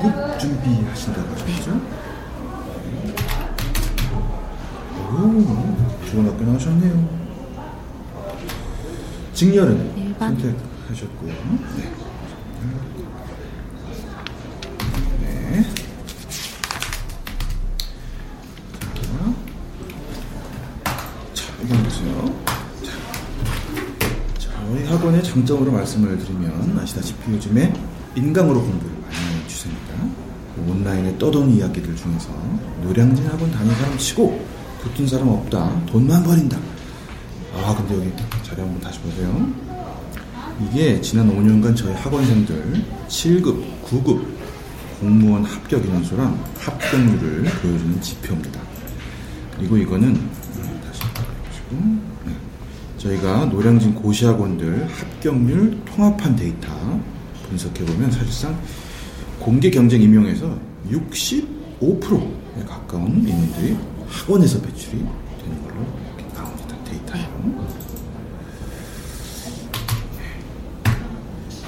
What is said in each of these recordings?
구급 준비하신다고 하셨죠? 오, 좋은 학교 나오셨네요. 직렬은 일반. 선택하셨고요. 네. 네. 자, 자, 이거 보세요. 자, 자, 저희 학원의 장점으로 말씀을 드리면 아시다시피 요즘에 인강으로 공부를 많이 하는 추세입니다. 온라인에 떠도는 이야기들 중에서 노량진 학원 다닌 사람 치고 붙은 사람 없다. 돈만 버린다. 아 근데 여기 자료 한번 다시 보세요. 이게 지난 5년간 저희 학원생들 7급, 9급 공무원 합격 인원수랑 합격률을 보여주는 지표입니다. 그리고 이거는 음, 다시 보시고 네. 저희가 노량진 고시학원들 합격률 통합한 데이터 분석해 보면 사실상 공개 경쟁 임용에서 65%에 가까운 인원들이 학원에서 배출이 되는 걸로 나옵니다. 데이터예요.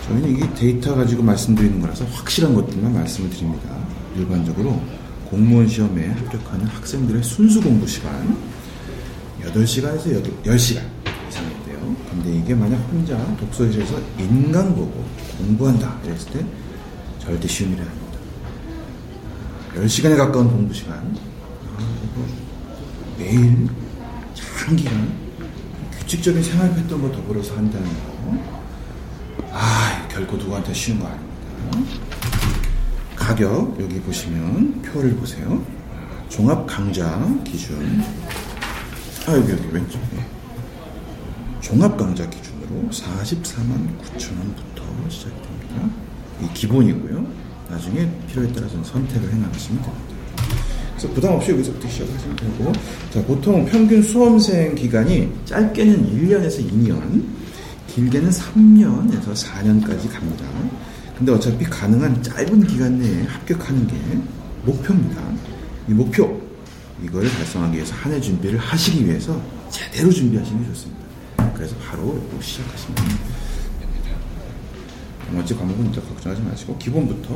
저희는 이게 데이터 가지고 말씀드리는 거라서 확실한 것들만 말씀을 드립니다. 일반적으로 공무원 시험에 합격하는 학생들의 순수 공부 시간 8시간에서 10시간 이상인데요. 근데 이게 만약 혼자 독서실에서 인강 보고 공부한다 이랬을 때 절대 쉬운 일이 아닙니다. 10시간에 가까운 공부 시간 매일 장기간 규칙적인 생활 패턴과 더불어서 한다는 거 아, 결코 누구한테 쉬운 거 아닙니다. 가격 여기 보시면 표를 보세요. 종합 강좌 기준. 아 여기 여기 왼쪽에 종합 강좌 기준으로 44만 9천 원부터 시작이 됩니다. 이 기본이고요. 나중에 필요에 따라서는 선택을 해나가시면 됩니다. 그래서 부담 없이 여기서부터 시작하시면 되고, 자 보통 평균 수험생 기간이 짧게는 1년에서 2년, 길게는 3년에서 4년까지 갑니다. 근데 어차피 가능한 짧은 기간 내에 합격하는 게 목표입니다. 이 목표, 이거를 달성하기 위해서 한 해 준비를 하시기 위해서 제대로 준비하시는 게 좋습니다. 그래서 바로 시작하시면 됩니다. 나머지 과목은 이제 걱정하지 마시고, 기본부터.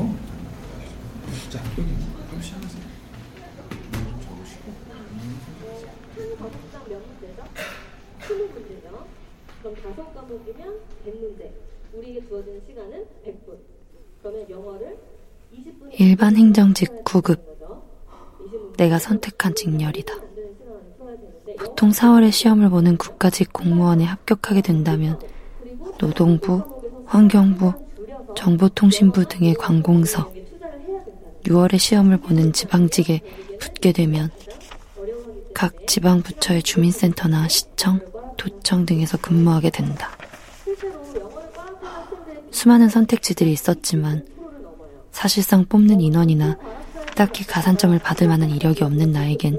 자, 여기, 바로 시작하세요. 한 과목당 몇 문제죠? 20문제죠. 그럼 다섯 과목이면 100문제. 우리에게 주어지는 시간은 100분. 그러면 영어를 20분 일반 행정직 9급. 내가 선택한 직렬이다. 보통 4월에 시험을 보는 국가직 공무원에 합격하게 된다면 노동부, 환경부, 정보통신부 등의 관공서, 6월에 시험을 보는 지방직에 붙게 되면 각 지방부처의 주민센터나 시청, 도청 등에서 근무하게 된다. 수많은 선택지들이 있었지만 사실상 뽑는 인원이나 딱히 가산점을 받을 만한 이력이 없는 나에겐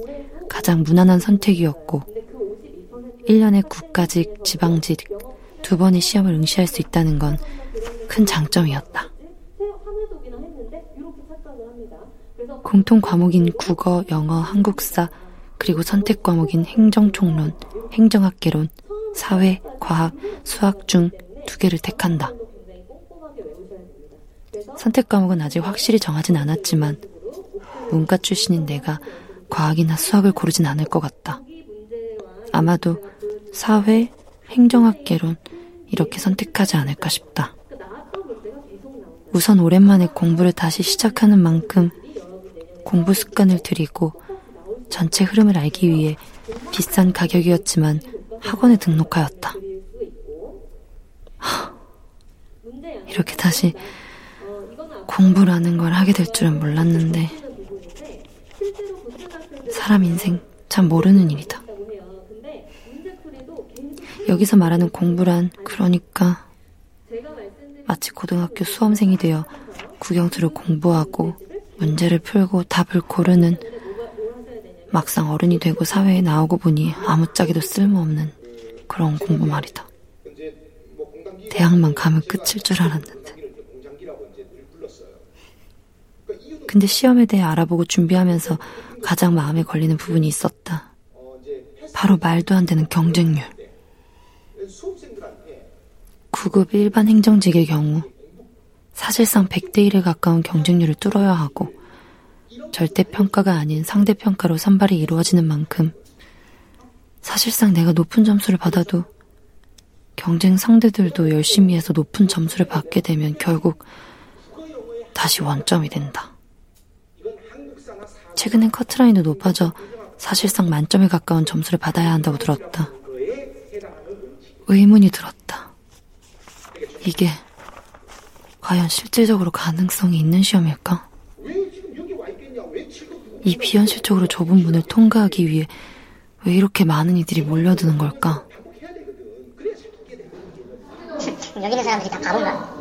가장 무난한 선택이었고 1년에 국가직, 지방직 두 번의 시험을 응시할 수 있다는 건 큰 장점이었다. 공통 과목인 국어, 영어, 한국사, 그리고 선택 과목인 행정총론, 행정학개론, 사회, 과학, 수학 중 두 개를 택한다. 선택 과목은 아직 확실히 정하진 않았지만 문과 출신인 내가 과학이나 수학을 고르진 않을 것 같다. 아마도 사회, 행정학개론 이렇게 선택하지 않을까 싶다. 우선 오랜만에 공부를 다시 시작하는 만큼 공부 습관을 들이고 전체 흐름을 알기 위해 비싼 가격이었지만 학원에 등록하였다. 하, 이렇게 다시 공부라는 걸 하게 될 줄은 몰랐는데 사람 인생 참 모르는 일이다. 여기서 말하는 공부란 그러니까 마치 고등학교 수험생이 되어 국영수를 공부하고 문제를 풀고 답을 고르는 막상 어른이 되고 사회에 나오고 보니 아무짝에도 쓸모없는 그런 공부 말이다. 대학만 가면 끝일 줄 알았는데. 근데 시험에 대해 알아보고 준비하면서 가장 마음에 걸리는 부분이 있었다. 바로 말도 안 되는 경쟁률. 9급 일반 행정직의 경우 사실상 100대 1에 가까운 경쟁률을 뚫어야 하고 절대평가가 아닌 상대평가로 선발이 이루어지는 만큼 사실상 내가 높은 점수를 받아도 경쟁 상대들도 열심히 해서 높은 점수를 받게 되면 결국 다시 원점이 된다. 최근엔 커트라인도 높아져 사실상 만점에 가까운 점수를 받아야 한다고 들었다. 의문이 들었다. 이게 과연 실질적으로 가능성이 있는 시험일까? 이 비현실적으로 좁은 문을 통과하기 위해 왜 이렇게 많은 이들이 몰려드는 걸까? 여기 있는 사람들이 다 바본가?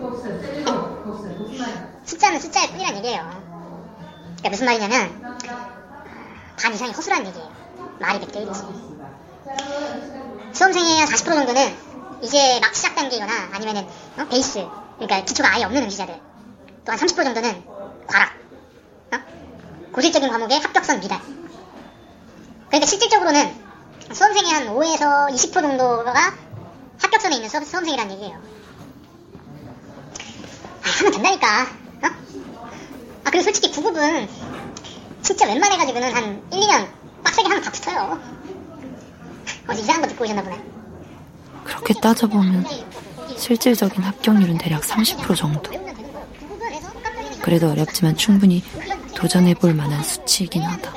숫자는 숫자일 뿐이란 얘기예요. 그러니까 무슨 말이냐면 반 이상이 허술한 얘기예요. 말이 100대 1이지. 수험생의 한40% 정도는 이제 막 시작 단계이거나 아니면은 어? 베이스, 그러니까 기초가 아예 없는 응시자들. 또 한 30% 정도는 과락. 어? 고질적인 과목의 합격선 미달. 그러니까 실질적으로는 수험생의 한 5에서 20% 정도가 합격선에 있는 수험, 수험생이라는 얘기예요. 아, 하면 된다니까. 어? 아, 그리고 솔직히 9급은 진짜 웬만해가지고는 한 1, 2년 빡세게 하면 다 붙어요. 어디 이상한 거 듣고 오셨나 보네. 그렇게 따져보면 실질적인 합격률은 대략 30% 정도. 외우면 되는 거예요. 9급은 해서 깜빡이는 그래도 어렵지만 충분히 도전해볼 만한 수치이긴 하다.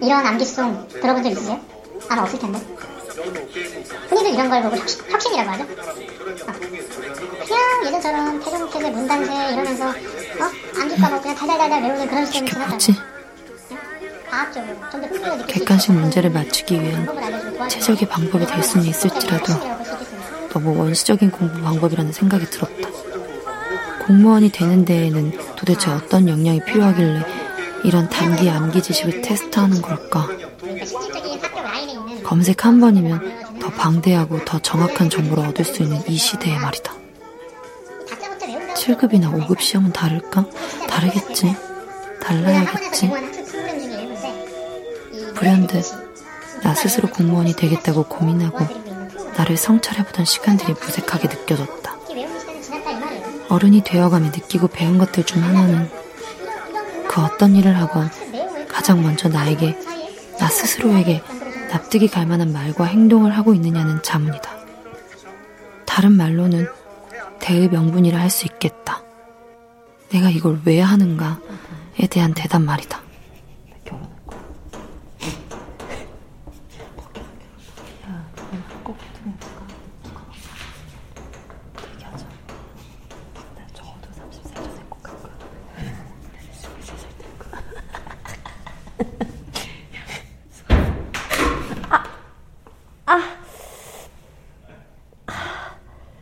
이런 암기송 들어본 적 있으세요? 아마 없을 텐데. 흔히들 이런 걸 보고 혁신, 혁신이라고 하죠. 어. 그냥 예전처럼 태종태제 문단세 이러면서 어? 암기 과목 그냥 달달달달 외우는 그런 뭐지? 지났잖 객관식 문제를 맞추기 위한 최적의 방법이 될 수는 있을지라도. 너무 원시적인 공부 방법이라는 생각이 들었다. 공무원이 되는 데에는 도대체 어떤 역량이 필요하길래 이런 단기 암기 지식을 테스트하는 걸까? 그러니까 검색 한 번이면 더 방대하고 더 정확한 정보를 얻을 수 있는 이 시대의 말이다. 다짜고짜 외운다고 7급이나 5급 시험은 다를까? 다르겠지. 달라야겠지. 불현듯 나 스스로 공무원이 되겠다고 고민하고 나를 성찰해보던 시간들이 무색하게 느껴졌다. 어른이 되어가며 느끼고 배운 것들 중 하나는 그 어떤 일을 하건 가장 먼저 나에게 나 스스로에게 납득이 갈 만한 말과 행동을 하고 있느냐는 자문이다. 다른 말로는 대의 명분이라 할 수 있겠다. 내가 이걸 왜 하는가에 대한 대답 말이다.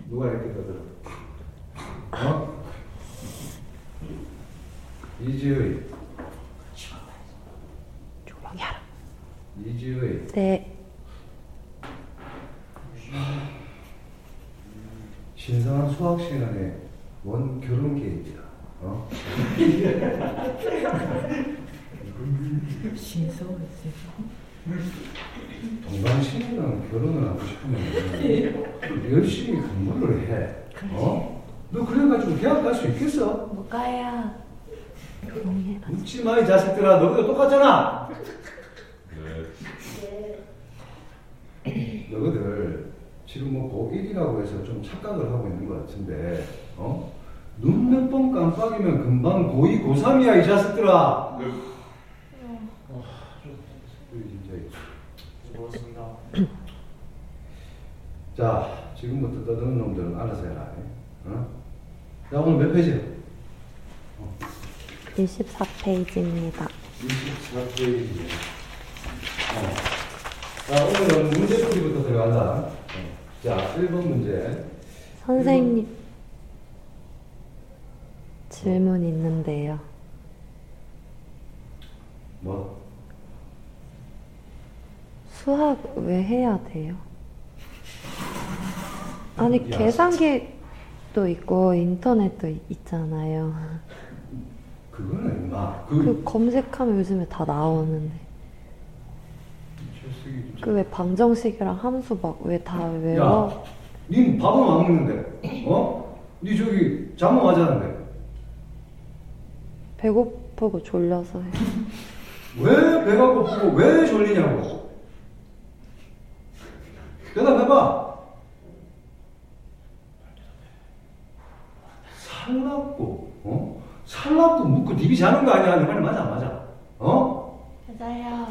누가 이렇게 떠들어? 어? 이지의 조용히 하라. 이지의 네. 신선한 수학 시간에 원 결혼 계획이다. 어? 동방신이랑 결혼을 하고 싶으면 열심히 공부를 해. 어? 너 그래가지고 대학 갈 수 있겠어? 못 해라. 웃지 마, 이 자식들아. 너희도 똑같잖아. 너희들 지금 뭐 고1이라고 해서 좀 착각을 하고 있는 것 같은데, 어? 눈 몇 번 깜빡이면 금방 고2, 고3이야, 이 자식들아. 어, 진짜. 자, 지금부터 떠드는 놈들은 알아서 해라. 어? 자, 오늘 몇 페이지야? 24페이지입니다. 24페이지. 어. 자, 오늘은 문제풀이부터 들어간다. 어. 자, 1번 문제. 선생님, 질문 있는데요. 뭐? 수학 왜 해야 돼요? 아니, 야. 계산기 도 있고 인터넷도 있- 있잖아요. 그거는 임마. 그 그, 검색하면 요즘에 다 나오는데. 최수기 그왜 방정식이랑 함수 막 왜다 야, 외워? 닌 밥은 안 먹는데, 어? 니 저기 잠은 하자는데. 배고프고 졸려서 해. 왜 배가 고프고 왜 졸리냐고. 대답해봐. 살랍고, 어? 살랍고 묻고 니비 자는 거 아니야? 내 말이 맞아, 안 맞아? 어? 맞아요.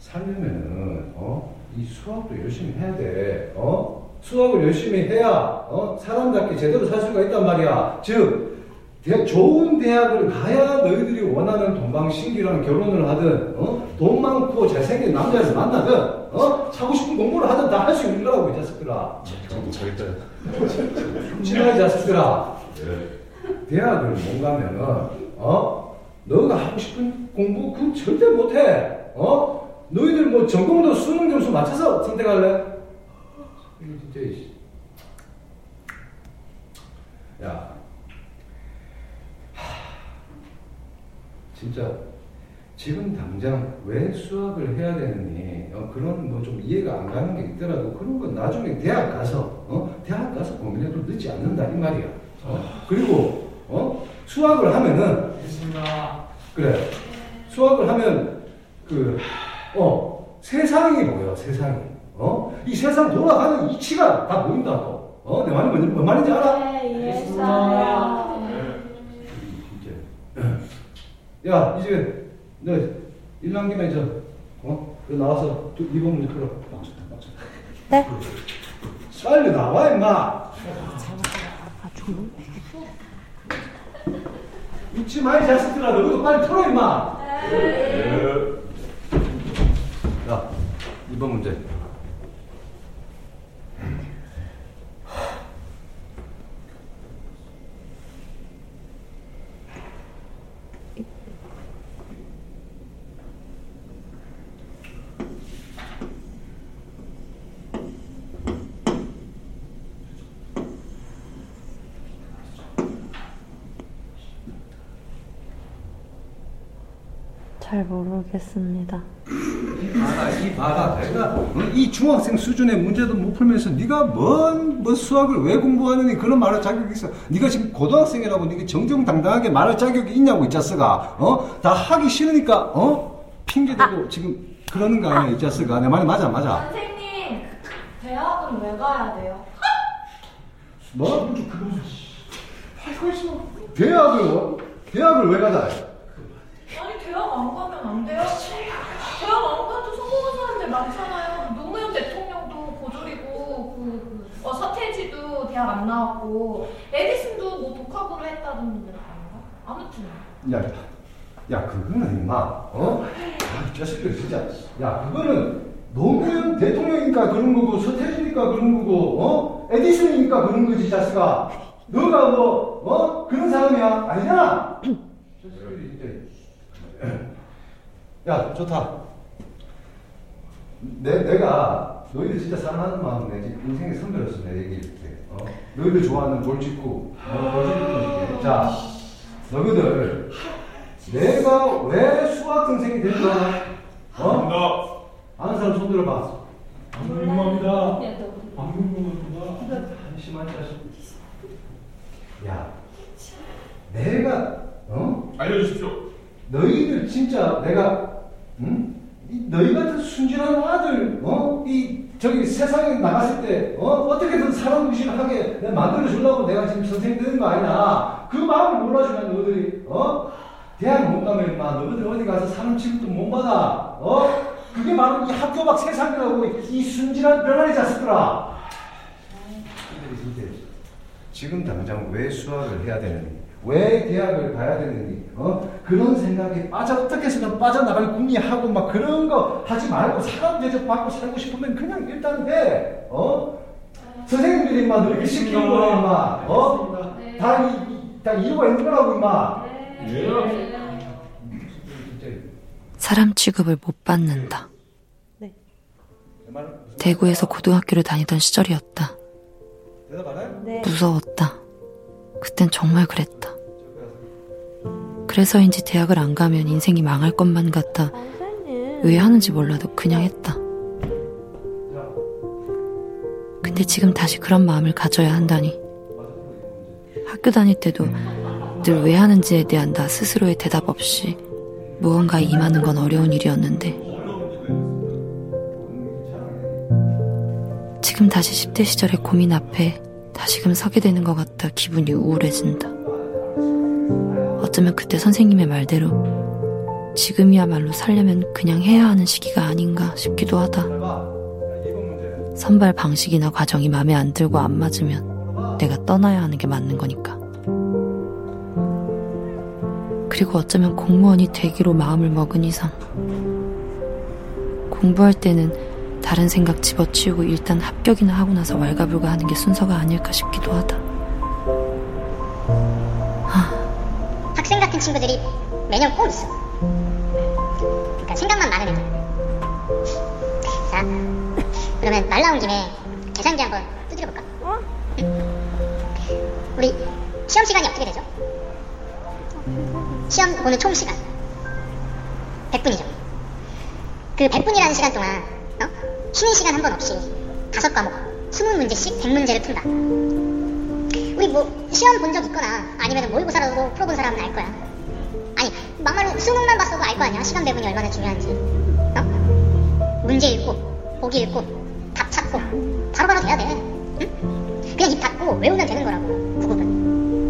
살려면은, 어? 이 수학도 열심히 해야 돼, 어? 수학을 열심히 해야, 어? 사람답게 제대로 살 수가 있단 말이야. 즉, 대- 좋은 대학을 가야 너희들이 원하는 동방신기랑 결혼을 하든, 어? 돈 많고 잘생긴 남자를 만나든, 어? 하고 싶은 공부를 하든 다 할 수 있는 거라고, 이 자식들아. 자기들 훔치마 이 자식들아. 대학을 못 가면은, 어? 너가 하고 싶은 공부 그 절대 못해. 어? 너희들 뭐 전공도 수능 점수 맞춰서 선택할래? 이거 진짜. 야. 하, 진짜, 지금 당장 왜 수학을 해야 되느니, 어, 그런 뭐 좀 이해가 안 가는 게 있더라도 그런 건 나중에 대학 가서, 어? 대학 가서 고민해도 늦지 않는다, 이 말이야. 어? 그리고, 어? 수학을 하면은, 그래. 수학을 하면 그 어, 세상이 보여, 세상이. 어? 이 세상 돌아가는 이치가 다 보인다고. 어? 내 말이 뭔, 뭔 말인지 알아? 네, 이해했어요. 진짜. 야, 이제 너 일난 김에 저 어? 너 나와서 두, 이번 문제 풀어. 네? 빨리 나와 임마. 잊지 마, 이 자식들아. 너희도 빨리 풀어, 임마. 자, 이번 문제. 잘 모르겠습니다. 봐라, 이 봐라. 내가 어, 이 중학생 수준의 문제도 못 풀면서 네가 뭔, 뭐 수학을 왜 공부하느니 그런 말할 자격이 있어. 네가 지금 고등학생이라고 네가 정정당당하게 말할 자격이 있냐고 이 자스가. 어? 다 하기 싫으니까 어? 핑계 대고 지금 그러는 거 아니야 이 자스가. 내 말이 맞아, 안 맞아. 선생님, 대학은 왜 가야 돼요? 뭐? 대학을 대학을 왜 가자? 아니, 대학 안 가면 안 돼요? 대학 안 가도 성공한 사람들 많잖아요. 노무현 대통령도 고졸이고, 그, 그, 어, 서태지도 대학 안 나왔고, 에디슨도 뭐 독학으로 했다던데? 아무튼. 야, 야, 그거는 임마, 어? 아, 이 자식들 진짜. 야, 그거는 노무현 대통령이니까 그런 거고, 서태지니까 그런 거고, 어? 에디슨이니까 그런 거지, 이 자식아. 너가 뭐, 어? 그런 사람이야? 아니잖아? 야, 좋다. 내, 내가 너희들 진짜 사랑하는 마음 내 인생의 선배로서 내 얘기해줄게. 어? 너희들 좋아하는 돌직구, 어. 자, 너희들 내가 왜 수학 선생이 된줄 알아? 어? 아는 사람 손 들어봐. 방금입니다. 방금입니다. 한심한 자식. 야, 내가 어? 알려주십시오. 너희들 진짜 내가 응? 이 너희 같은 순진한 아들 어? 이 저기 세상에 나갔을 때 어? 어떻게든 사람 무시하게 내가 만들어 주려고 내가 지금 선생 되는 거 아니야 그 마음을 몰라주면 너희들이 어? 대학 못 가면 막 너희들 어디 가서 사람 취급도 못 받아 어? 그게 바로 이 학교 밖 세상이라고 이 순진한 병아리 자식들아 지금 당장 왜 수학을 해야 되느니 왜 대학을 가야 되느니 어? 그런 생각에 빠져 어떻게 해서든 빠져나갈 궁리하고 막 그런 거 하지 말고 사람 대접 받고 살고 싶으면 그냥 일단 해 어? 선생님들이 막 너렇게 시키는 거야 임마 어? 네. 다, 이, 다 이유가 있는 거라고 임마 사람 취급을 못 받는다. 무슨 대구에서 고등학교를 다니던 시절이었다. 알아요? 무서웠다. 그땐 정말 그랬다. 그래서인지 대학을 안 가면 인생이 망할 것만 같아 왜 하는지 몰라도 그냥 했다. 근데 지금 다시 그런 마음을 가져야 한다니. 학교 다닐 때도 늘 왜 하는지에 대한 나 스스로의 대답 없이 무언가에 임하는 건 어려운 일이었는데 지금 다시 10대 시절의 고민 앞에 다시금 서게 되는 것 같아 기분이 우울해진다. 어쩌면 그때 선생님의 말대로 지금이야말로 살려면 그냥 해야 하는 시기가 아닌가 싶기도 하다. 선발 방식이나 과정이 마음에 안 들고 안 맞으면 내가 떠나야 하는 게 맞는 거니까. 그리고 어쩌면 공무원이 되기로 마음을 먹은 이상 공부할 때는 다른 생각 집어치우고 일단 합격이나 하고 나서 왈가불가 하는 게 순서가 아닐까 싶기도 하다. 학생 같은 친구들이 매년 꼭 있어. 그러니까 생각만 많은 애들. 자, 그러면 말 나온 김에 계산기 한번 두드려 볼까? 우리 시험 시간이 어떻게 되죠? 시험 보는 총 시간 100분이죠. 그 100분이라는 시간 동안 어? 쉬는 시간 한 번 없이 다섯 과목 20문제씩 100문제를 푼다. 우리 뭐 시험 본 적 있거나 아니면 모의고사라도 풀어본 사람은 알 거야. 아니 막말로 수능만 봤어도 알 거 아니야. 시간 배분이 얼마나 중요한지. 어? 문제 읽고 보기 읽고 답 찾고 바로바로 돼야 돼. 응? 그냥 입 닫고 외우면 되는 거라고. 구급은.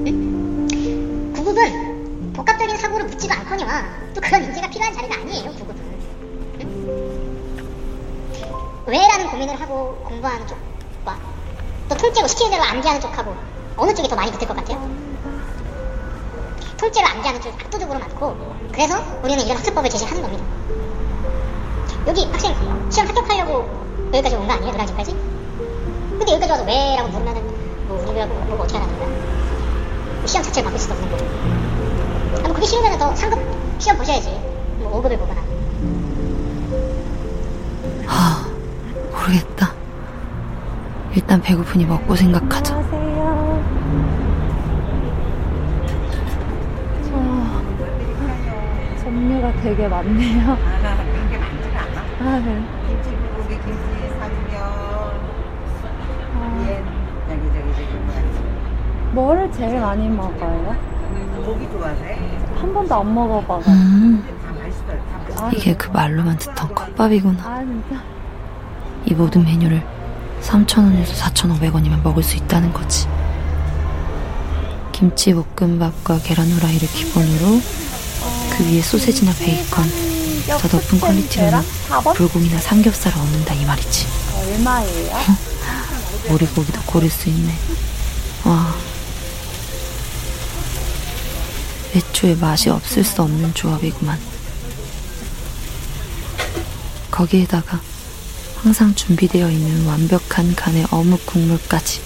응? 구급은 복합적인 사고를 묻지도 않거니와 또 그런 인재가 필요한 자리가 아니에요. 구급 왜라는 고민을 하고 공부하는 쪽과 또 통째로 시키는 대로 암기하는 쪽하고 어느 쪽이 더 많이 붙을 것 같아요? 통째로 암기하는 쪽이 압도적으로 많고 그래서 우리는 이런 학습법을 제시하는 겁니다. 여기 학생 시험 합격하려고 여기까지 온 거 아니에요? 노량진까지? 근데 여기까지 와서 왜 라고 물으면은 뭐 우리가 뭐, 뭐 어떻게 하라는 거야? 뭐 시험 자체를 바꿀 수도 없는 거고 아, 뭐 그게 쉬우면 더 상급 시험 보셔야지 뭐 5급을 보거나 모르겠다. 일단 배고프니 먹고 생각하자. 종류가 되게 많네요. 아, 그런 게 많지가 않아. 아, 네. 김치불고기, 김치 사주면 예, 여기 저기 저기 뭐야. 뭐를 제일 많이 먹어요? 고기 좋아해? 한 번도 안 먹어봐서. 음. 아, 이게 그 말로만 듣던 컵밥이구나. 아, 진짜. 이 모든 메뉴를 3,000원에서 4,500원이면 먹을 수 있다는 거지. 김치 볶음밥과 계란 후라이를 기본으로 그 위에 소세지나 베이컨, 더 높은 퀄리티로는 4번? 불고기나 삼겹살을 얻는다 이 말이지. 얼마예요? 오리고기도 고를 수 있네. 와. 애초에 맛이 없을 수 없는 조합이구만. 거기에다가 항상 준비되어 있는 완벽한 간의 어묵 국물까지.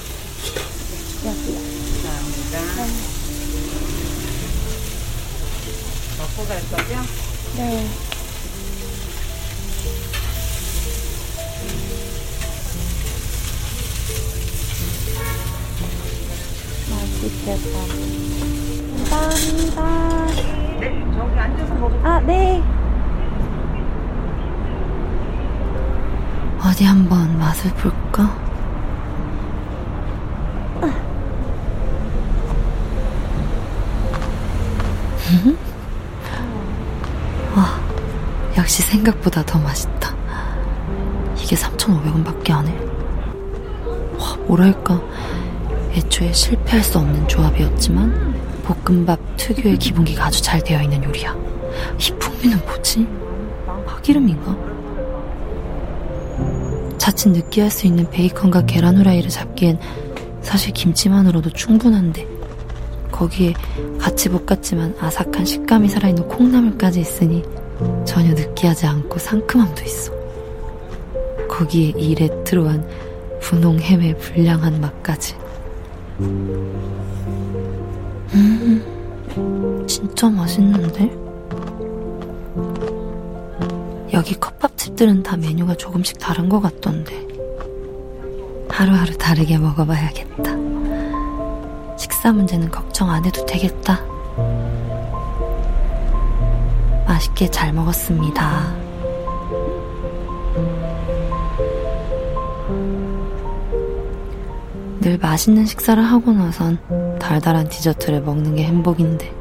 먹고 갈 거죠? 네. 맛있겠다. 감사합니다. 네, 저기 앉아서 먹을 아, 네. 어디 한번 맛을 볼까? 음? 와, 역시 생각보다 더 맛있다. 이게 3,500원밖에 안 해. 와, 뭐랄까. 애초에 실패할 수 없는 조합이었지만 볶음밥 특유의 기본기가 아주 잘 되어 있는 요리야. 이 풍미는 뭐지? 파기름인가? 자칫 느끼할 수 있는 베이컨과 계란 후라이를 잡기엔 사실 김치만으로도 충분한데 거기에 같이 볶았지만 아삭한 식감이 살아있는 콩나물까지 있으니 전혀 느끼하지 않고 상큼함도 있어. 거기에 이 레트로한 분홍 햄의 불량한 맛까지. 음, 진짜 맛있는데? 여기 컵밥집들은 다 메뉴가 조금씩 다른 것 같던데. 하루하루 다르게 먹어봐야겠다. 식사 문제는 걱정 안 해도 되겠다. 맛있게 잘 먹었습니다. 늘 맛있는 식사를 하고 나선 달달한 디저트를 먹는 게 행복인데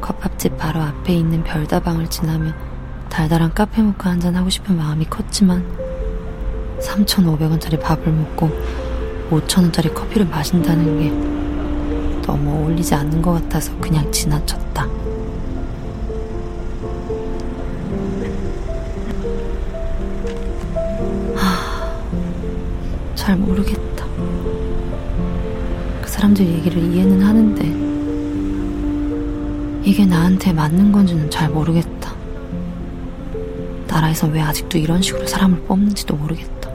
컵밥집 바로 앞에 있는 별다방을 지나면 달달한 카페 모카 한잔 하고 싶은 마음이 컸지만 3,500원짜리 밥을 먹고 5,000원짜리 커피를 마신다는 게 너무 어울리지 않는 것 같아서 그냥 지나쳤다. 하, 잘 모르겠다. 그 사람들 얘기를 이해는 하는데 이게 나한테 맞는 건지는 잘 모르겠다. 나라에서 왜 아직도 이런 식으로 사람을 뽑는지도 모르겠다.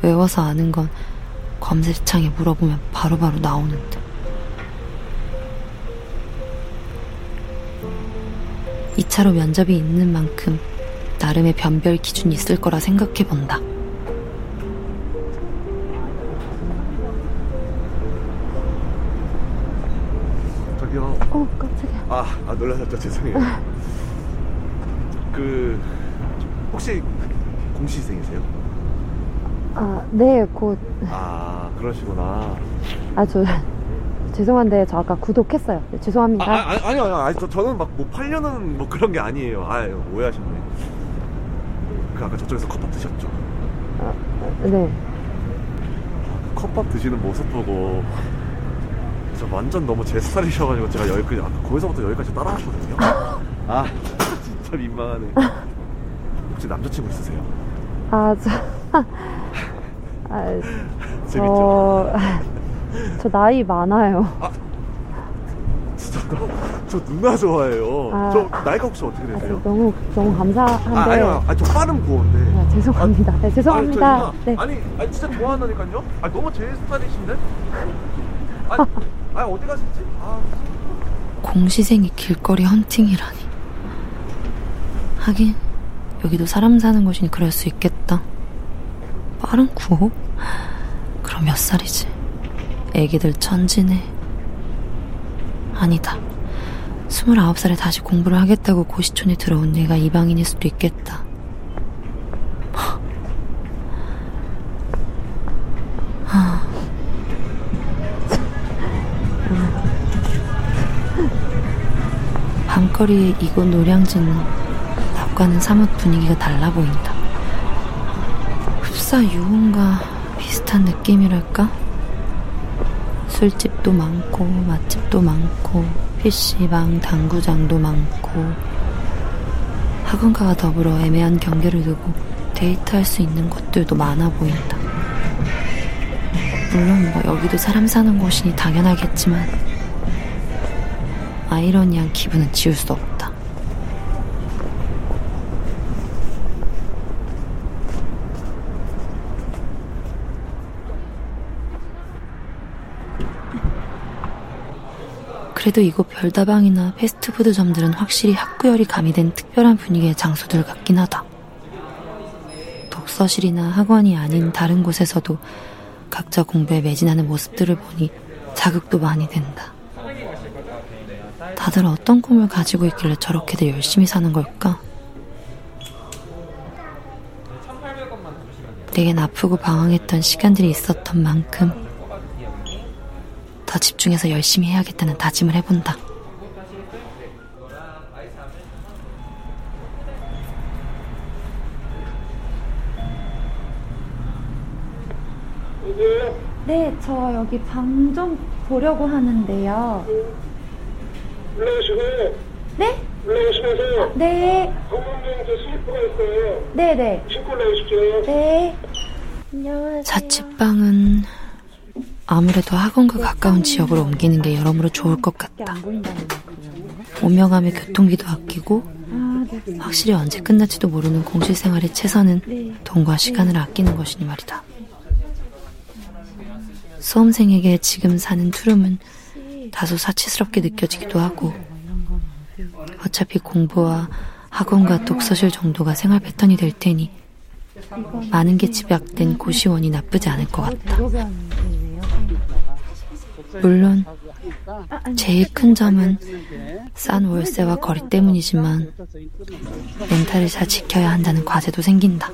외워서 아는 건 검색창에 물어보면 바로바로 나오는데. 2차로 면접이 있는 만큼 나름의 변별 기준이 있을 거라 생각해 본다. 저기요. 어, 깜짝이야. 아, 아 놀라셨죠? 죄송해요. 그 혹시 공시생이세요? 아, 네, 곧. 아, 그러시구나. 아, 저, 죄송한데, 저 아까 구독했어요. 네, 아, 죄송합니다. 아, 아니, 아니요, 아니요. 아니, 저, 저는 막 뭐 팔려는 뭐 그런 게 아니에요. 아, 오해하셨네. 그 아까 저쪽에서 컵밥 드셨죠? 네. 컵밥 드시는 모습 보고 저 완전 너무 제 스타일이셔가지고 제가 여기까지 아까 거기서부터 여기까지 따라왔거든요. 아, 진짜 민망하네. 혹시 남자친구 있으세요? 아, 저, 아, 재밌죠? 저, 저 나이 많아요. 진짜 저, 저 누나 좋아해요. 아. 저 나이가 혹시 어떻게 아, 되세요? 저 너무, 너무 감사한데. 아, 아니요. 아, 저 빠른 구호인데. 아, 죄송합니다. 네, 죄송합니다. 아니, 저 네. 누나, 아니, 아니, 진짜 좋아한다니까요? 아, 너무 제 스타일이신데? 아니, 아니 어디 가셨지? 아, 공시생이 길거리 헌팅이라니. 하긴 여기도 사람 사는 곳이니 그럴 수 있겠다. 빠른 구호? 그럼 몇 살이지? 애기들 천지네. 아니다. 29살에 다시 공부를 하겠다고 고시촌에 들어온 내가 이방인일 수도 있겠다. 하. 밤거리의 이곳 노량진은 낮과는 사뭇 분위기가 달라 보인다. 흡사 유흥과 비슷한 느낌이랄까? 술집도 많고 맛집도 많고 PC방, 당구장도 많고 학원가와 더불어 애매한 경계를 두고 데이트할 수 있는 곳들도 많아 보인다. 물론 뭐 여기도 사람 사는 곳이니 당연하겠지만 아이러니한 기분은 지울 수 없다. 그래도 이곳 별다방이나 패스트푸드점들은 확실히 학구열이 가미된 특별한 분위기의 장소들 같긴 하다. 독서실이나 학원이 아닌 다른 곳에서도 각자 공부에 매진하는 모습들을 보니 자극도 많이 된다. 다들 어떤 꿈을 가지고 있길래 저렇게들 열심히 사는 걸까? 내겐 아프고 방황했던 시간들이 있었던 만큼 더 집중해서 열심히 해야겠다는 다짐을 해본다. 네, 저 여기 방 좀 보려고 하는데요. 네? 네. 저 슬리퍼가 있어요. 네네. 신고. 네. 안녕하세요. 자취방은 아무래도 학원과 가까운 지역으로 옮기는 게 여러모로 좋을 것 같다. 가며 교통비도 아끼고. 확실히 언제 끝날지도 모르는 공실 생활의 최선은 네. 돈과 시간을 아끼는 것이니 말이다. 수험생에게 지금 사는 투룸은 다소 사치스럽게 느껴지기도 하고 어차피 공부와 학원과 독서실 정도가 생활 패턴이 될 테니 많은 게 집약된 고시원이 나쁘지 않을 것 같다. 물론 제일 큰 점은 싼 월세와 거리 때문이지만 멘탈을 잘 지켜야 한다는 과제도 생긴다.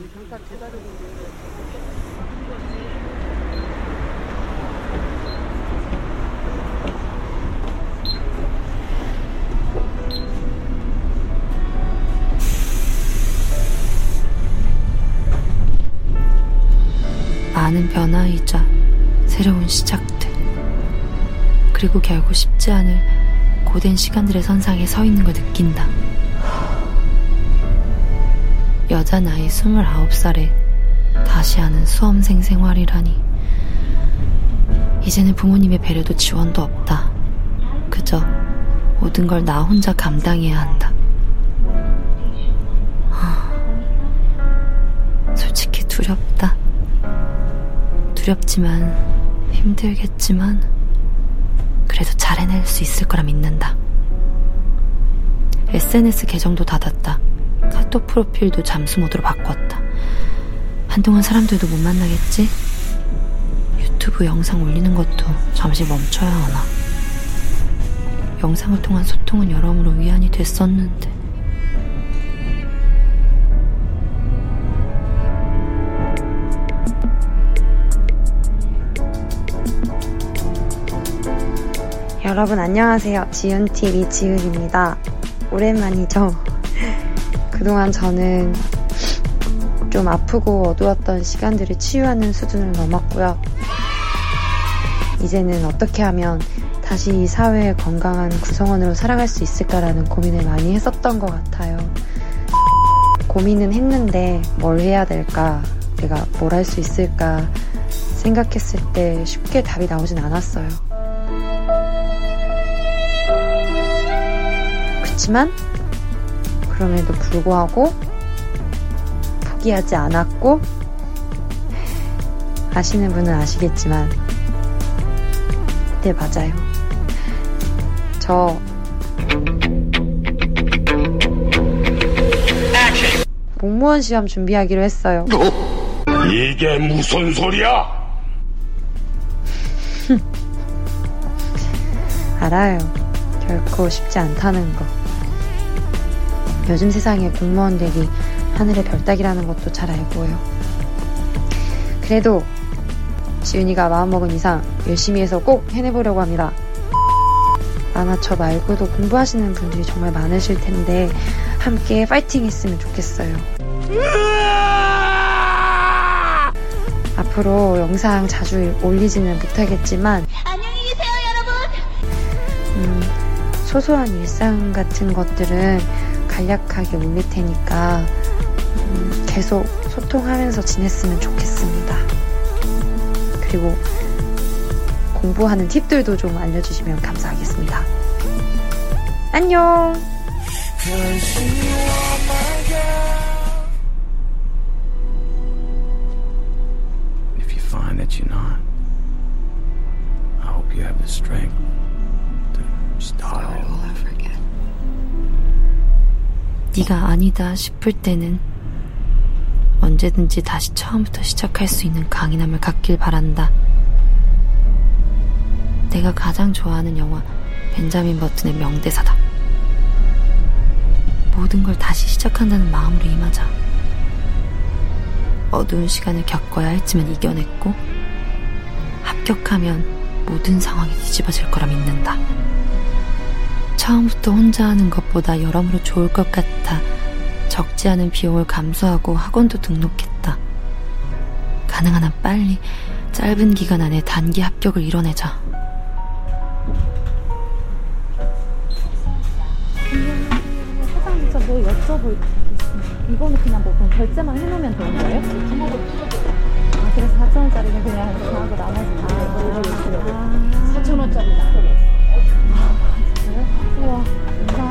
많은 변화이자 새로운 시작들. 그리고 결국 쉽지 않을 고된 시간들의 선상에 서 있는 걸 느낀다. 여자 나이 29살에 다시 하는 수험생 생활이라니. 이제는 부모님의 배려도 지원도 없다. 그저 모든 걸 나 혼자 감당해야 한다. 솔직히 두렵다. 두렵지만 힘들겠지만 그래도 잘 해낼 수 있을 거라 믿는다. SNS 계정도 닫았다. 카톡 프로필도 잠수 모드로 바꿨다. 한동안 사람들도 못 만나겠지? 유튜브 영상 올리는 것도 잠시 멈춰야 하나. 영상을 통한 소통은 여러모로 위안이 됐었는데. 여러분 안녕하세요. 지윤TV 지은입니다. 오랜만이죠? 그동안 저는 좀 아프고 어두웠던 시간들을 치유하는 수준을 넘었고요. 이제는 어떻게 하면 다시 이 사회의 건강한 구성원으로 살아갈 수 있을까라는 고민을 많이 했었던 것 같아요. 고민은 했는데 뭘 해야 될까? 내가 뭘 할 수 있을까? 생각했을 때 쉽게 답이 나오진 않았어요. 그렇지만 그럼에도 불구하고 포기하지 않았고 아시는 분은 아시겠지만 네 맞아요. 저 공무원 시험 준비하기로 했어요. 이게 무슨 소리야? 알아요. 결코 쉽지 않다는 거 요즘 세상에 공무원 되기 하늘의 별 따기라는 것도 잘 알고요. 그래도 지윤이가 마음먹은 이상 열심히 해서 꼭 해내보려고 합니다. 아마 저 말고도 공부하시는 분들이 정말 많으실 텐데 함께 파이팅 했으면 좋겠어요. 앞으로 영상 자주 올리지는 못하겠지만 안녕히 계세요, 여러분. 음, 소소한 일상 같은 것들은 간략하게 올릴 테니까 음, 계속 소통하면서 지냈으면 좋겠습니다. 그리고 공부하는 팁들도 좀 알려주시면 감사하겠습니다. 안녕! 네가 아니다 싶을 때는 언제든지 다시 처음부터 시작할 수 있는 강인함을 갖길 바란다. 내가 가장 좋아하는 영화 벤자민 버튼의 명대사다. 모든 걸 다시 시작한다는 마음으로 임하자. 어두운 시간을 겪어야 했지만 이겨냈고 합격하면 모든 상황이 뒤집어질 거라 믿는다. 처음부터 혼자 하는 것보다 여러모로 좋을 것 같아 적지 않은 비용을 감수하고 학원도 등록했다. 가능한 한 빨리 짧은 기간 안에 단기 합격을 이뤄내자. 사장님 저뭐 여쭤볼 게 있습니다. 이거는 그냥 뭐 그냥 결제만 해놓으면 되는 거예요? 아 그래서 4천 원짜리는 그냥 이렇게 하고 나머지는 아, 4천 원짜리 감사합니다.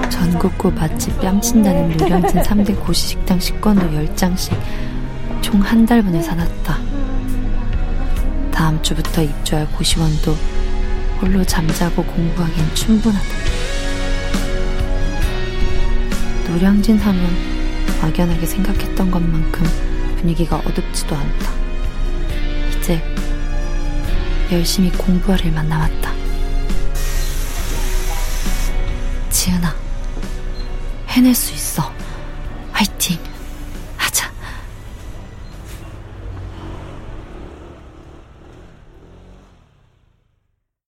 전국구 맛집 뺨친다는 노량진 3대 고시식당 식권도 10장씩 총 한 달분을 사놨다. 다음 주부터 입주할 고시원도 홀로 잠자고 공부하기엔 충분하다. 노량진 하면 막연하게 생각했던 것만큼 분위기가 어둡지도 않다. 이제 열심히 공부할 일만 남았다. 해낼 수 있어.